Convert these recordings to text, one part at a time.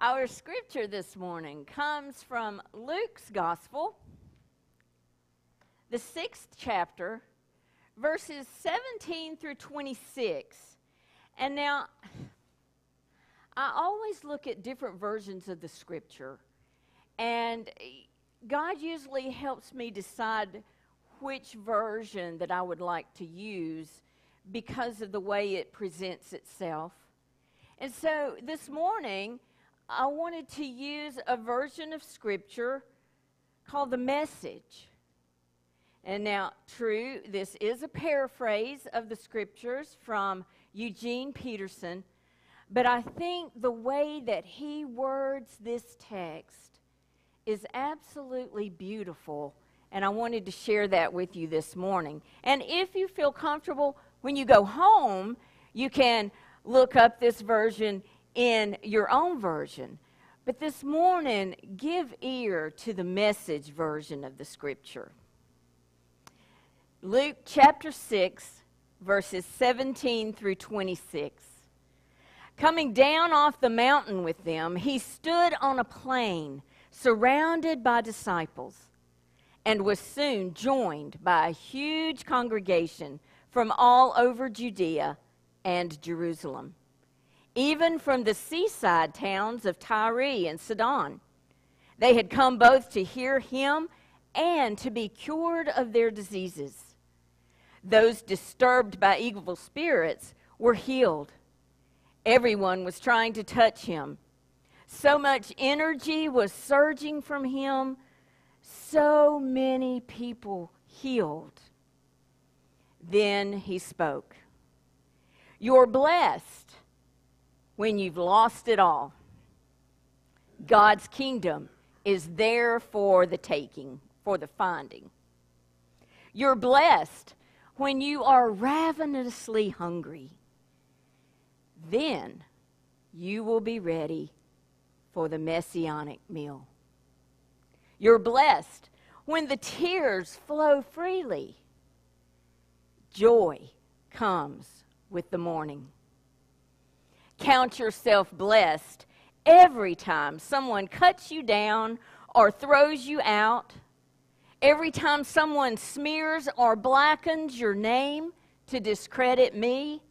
Our scripture this morning comes from Luke's Gospel, the sixth chapter, verses 17 through 26. And now, I always look at different versions of the scripture, and God usually helps me decide which version that I would like to use because of the way it presents itself. And so this morning, I wanted to use a version of Scripture called the Message. And now, true, this is a paraphrase of the Scriptures from Eugene Peterson, but I think the way that he words this text is absolutely beautiful. And I wanted to share that with you this morning. And if you feel comfortable, when you go home, you can look up this version in your own version. But this morning, give ear to the message version of the scripture. Luke chapter 6, verses 17 through 26. Coming down off the mountain with them, he stood on a plain surrounded by disciples and was soon joined by a huge congregation from all over Judea and Jerusalem even from the seaside towns of Tyre and Sidon. They had come both to hear him and to be cured of their diseases. Those disturbed by evil spirits were healed. Everyone was trying to touch him. So much energy was surging from him, so many people healed. Then he spoke. You're blessed when you've lost it all. God's kingdom is there for the taking, for the finding. You're blessed when you are ravenously hungry. Then you will be ready for the messianic meal. You're blessed when the tears flow freely. Joy comes with the morning. Count yourself blessed every time someone cuts you down or throws you out, every time someone smears or blackens your name to discredit me.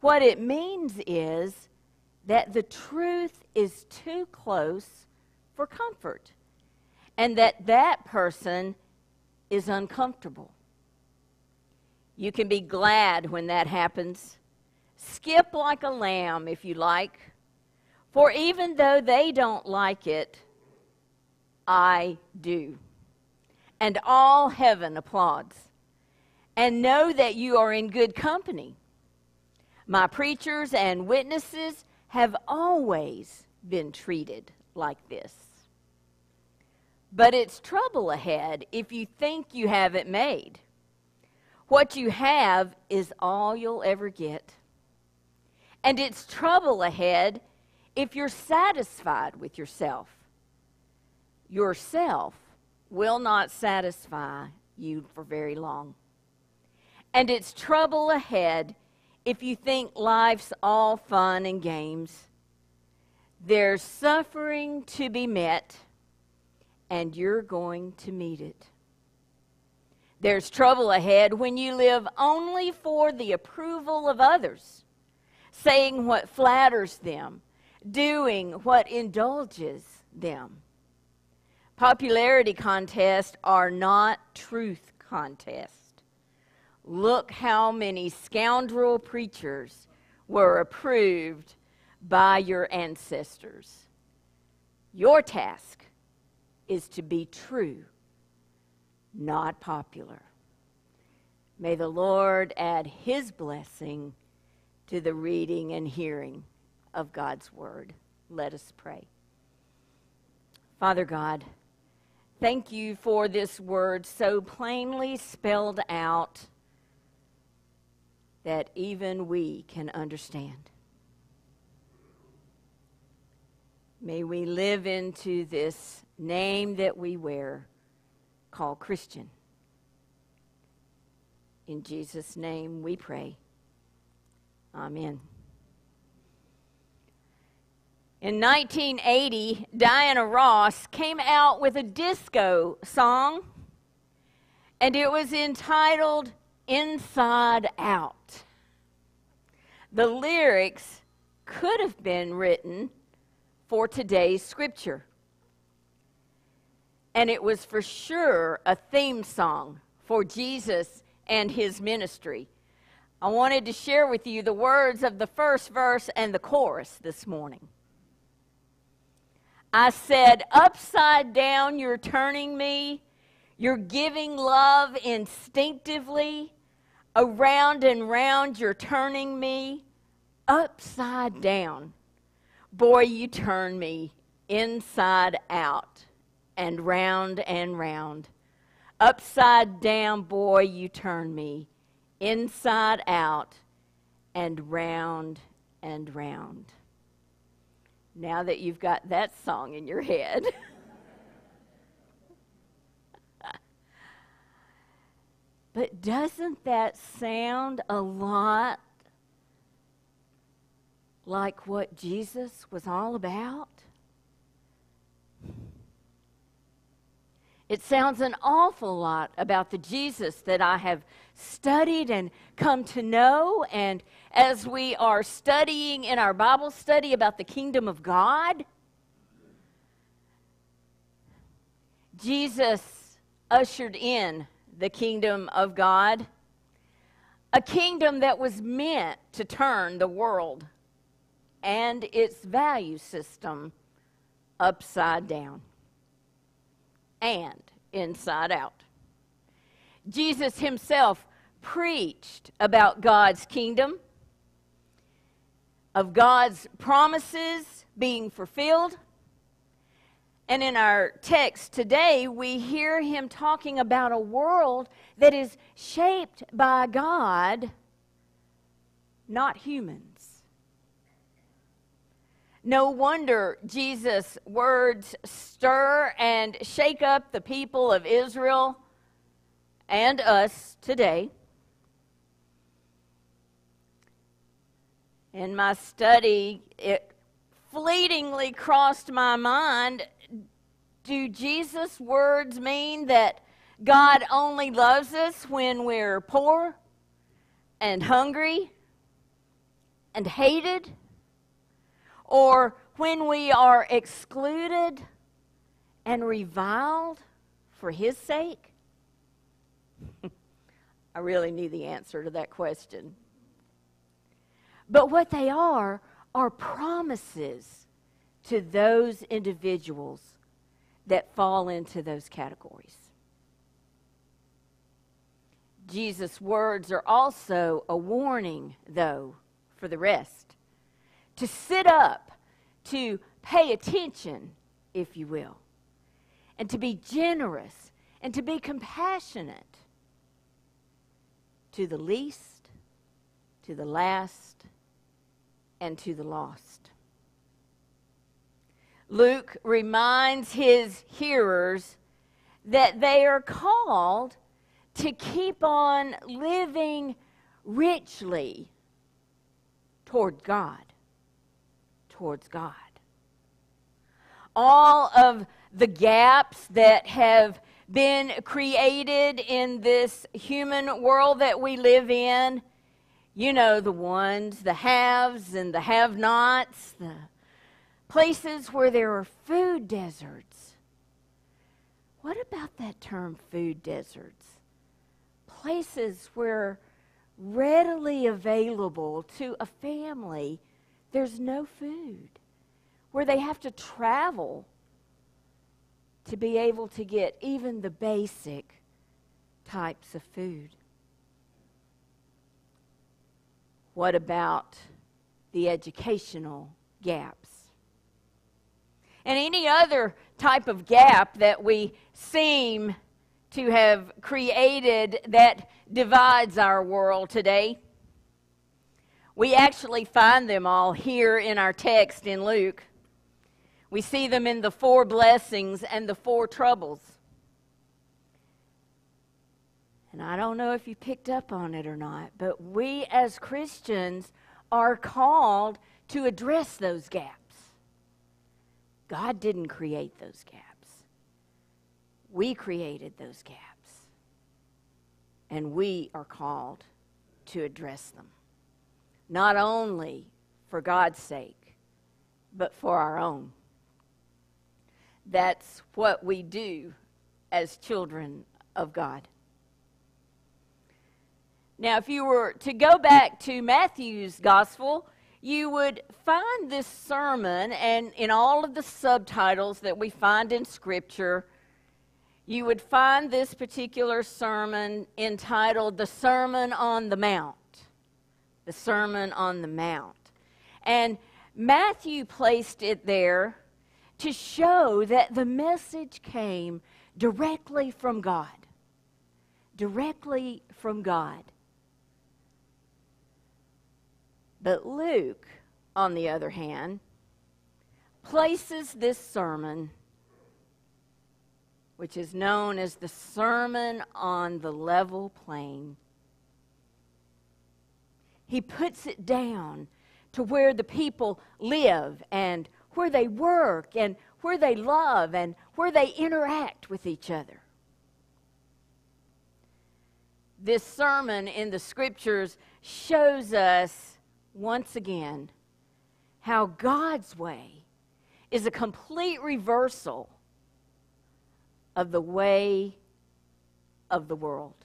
What it means is that the truth is too close for comfort and that that person is uncomfortable. You can be glad when that happens Skip like a lamb if you like. For even though they don't like it, I do. And all heaven applauds. And know that you are in good company. My preachers and witnesses have always been treated like this. But it's trouble ahead if you think you have it made. What you have is all you'll ever get and it's trouble ahead if you're satisfied with yourself. Yourself will not satisfy you for very long. And it's trouble ahead if you think life's all fun and games. There's suffering to be met, and you're going to meet it. There's trouble ahead when you live only for the approval of others saying what flatters them, doing what indulges them. Popularity contests are not truth contests. Look how many scoundrel preachers were approved by your ancestors. Your task is to be true, not popular. May the Lord add his blessing to the reading and hearing of God's word. Let us pray. Father God, thank you for this word so plainly spelled out that even we can understand. May we live into this name that we wear called Christian. In Jesus' name we pray. Amen. In 1980, Diana Ross came out with a disco song, and it was entitled Inside Out. The lyrics could have been written for today's scripture. And it was for sure a theme song for Jesus and his ministry. I wanted to share with you the words of the first verse and the chorus this morning. I said, Upside down, you're turning me. You're giving love instinctively. Around and round, you're turning me. Upside down. Boy, you turn me inside out and round and round. Upside down, boy, you turn me inside out and round and round now that you've got that song in your head. but doesn't that sound a lot like what Jesus was all about? It sounds an awful lot about the Jesus that I have studied and come to know. And as we are studying in our Bible study about the kingdom of God, Jesus ushered in the kingdom of God, a kingdom that was meant to turn the world and its value system upside down and inside out. Jesus himself preached about God's kingdom, of God's promises being fulfilled. And in our text today, we hear him talking about a world that is shaped by God, not humans. No wonder Jesus' words stir and shake up the people of Israel and us today. In my study, it fleetingly crossed my mind do Jesus' words mean that God only loves us when we're poor and hungry and hated? Or when we are excluded and reviled for His sake? I really knew the answer to that question. But what they are, are promises to those individuals that fall into those categories. Jesus' words are also a warning, though, for the rest to sit up, to pay attention, if you will, and to be generous and to be compassionate to the least, to the last, and to the lost. Luke reminds his hearers that they are called to keep on living richly toward God. Towards God. All of the gaps that have been created in this human world that we live in. You know, the ones, the haves and the have nots, the places where there are food deserts. What about that term, food deserts? Places where readily available to a family, there's no food, where they have to travel to be able to get even the basic types of food. What about the educational gaps? And any other type of gap that we seem to have created that divides our world today. We actually find them all here in our text in Luke. We see them in the four blessings and the four troubles. And I don't know if you picked up on it or not, but we as Christians are called to address those gaps. God didn't create those gaps. We created those gaps. And we are called to address them. Not only for God's sake, but for our own. That's what we do as children of God. Now, if you were to go back to Matthew's gospel, you would find this sermon, and in all of the subtitles that we find in Scripture, you would find this particular sermon entitled The Sermon on the Mount. The Sermon on the Mount. And Matthew placed it there to show that the message came directly from God. Directly from God. But Luke, on the other hand, places this sermon, which is known as the Sermon on the Level Plain, he puts it down to where the people live and where they work and where they love and where they interact with each other. This sermon in the scriptures shows us once again how God's way is a complete reversal of the way of the world.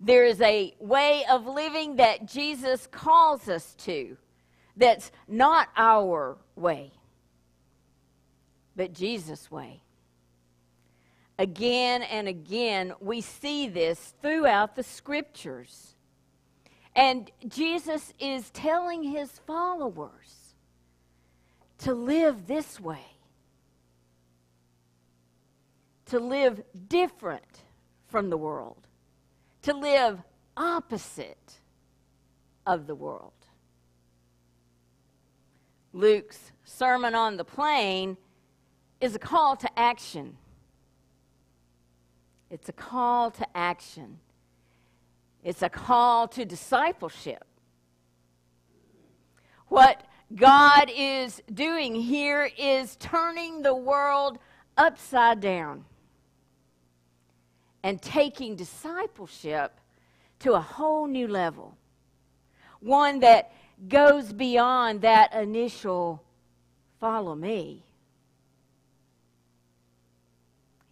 There is a way of living that Jesus calls us to that's not our way, but Jesus' way. Again and again, we see this throughout the scriptures. And Jesus is telling his followers to live this way, to live different from the world, to live opposite of the world. Luke's Sermon on the Plain is a call to action. It's a call to action. It's a call to discipleship. What God is doing here is turning the world upside down and taking discipleship to a whole new level. One that goes beyond that initial follow me.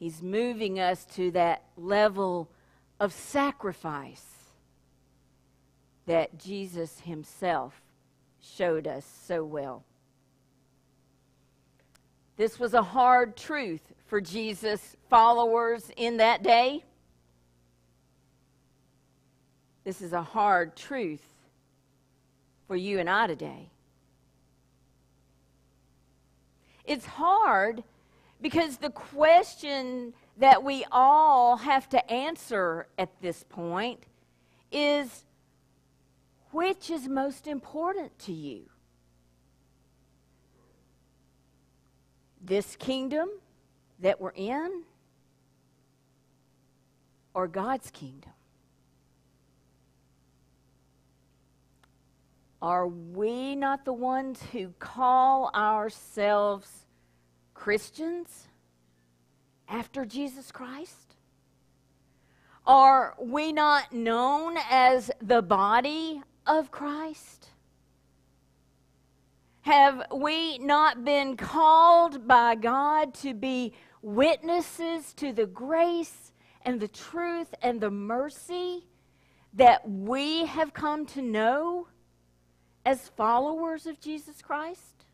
He's moving us to that level of sacrifice that Jesus himself showed us so well. This was a hard truth for Jesus' followers in that day. This is a hard truth for you and I today. It's hard because the question that we all have to answer at this point is which is most important to you? This kingdom that we're in or God's kingdom? Are we not the ones who call ourselves Christians after Jesus Christ? Are we not known as the body of Christ? Have we not been called by God to be witnesses to the grace and the truth and the mercy that we have come to know? as followers of Jesus Christ?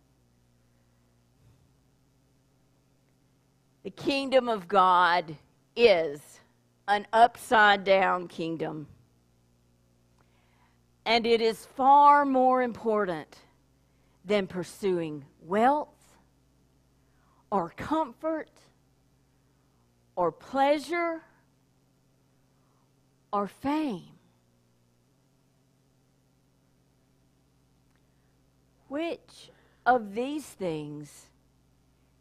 The kingdom of God is an upside down kingdom. And it is far more important than pursuing wealth or comfort or pleasure or fame. Which of these things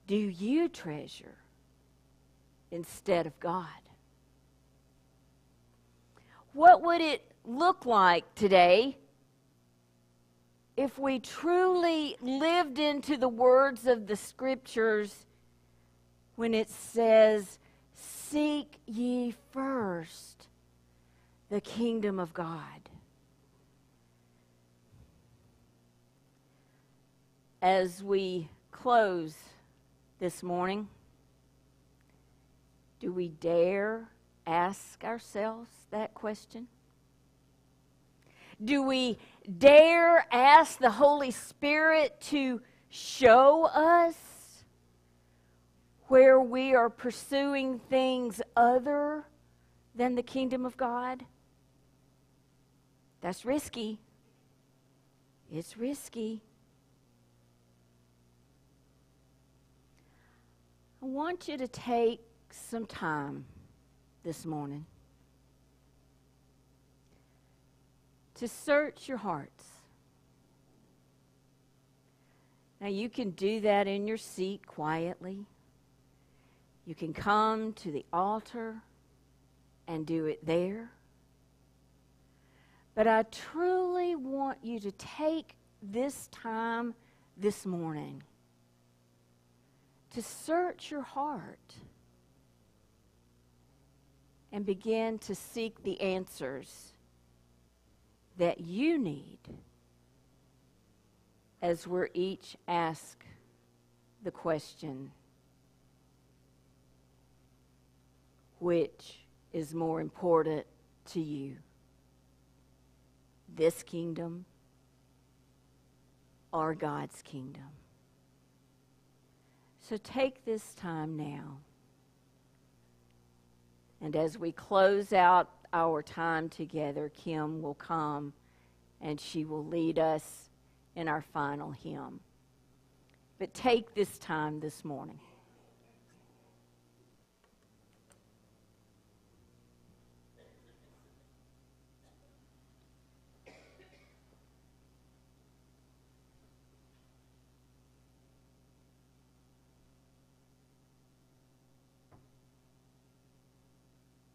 do you treasure instead of God? What would it look like today if we truly lived into the words of the scriptures when it says, Seek ye first the kingdom of God. As we close this morning, do we dare ask ourselves that question? Do we dare ask the Holy Spirit to show us where we are pursuing things other than the kingdom of God? That's risky. It's risky. I want you to take some time this morning to search your hearts. Now, you can do that in your seat quietly. You can come to the altar and do it there. But I truly want you to take this time this morning to search your heart and begin to seek the answers that you need as we're each asked the question which is more important to you? This kingdom or God's kingdom? So take this time now. And as we close out our time together, Kim will come and she will lead us in our final hymn. But take this time this morning.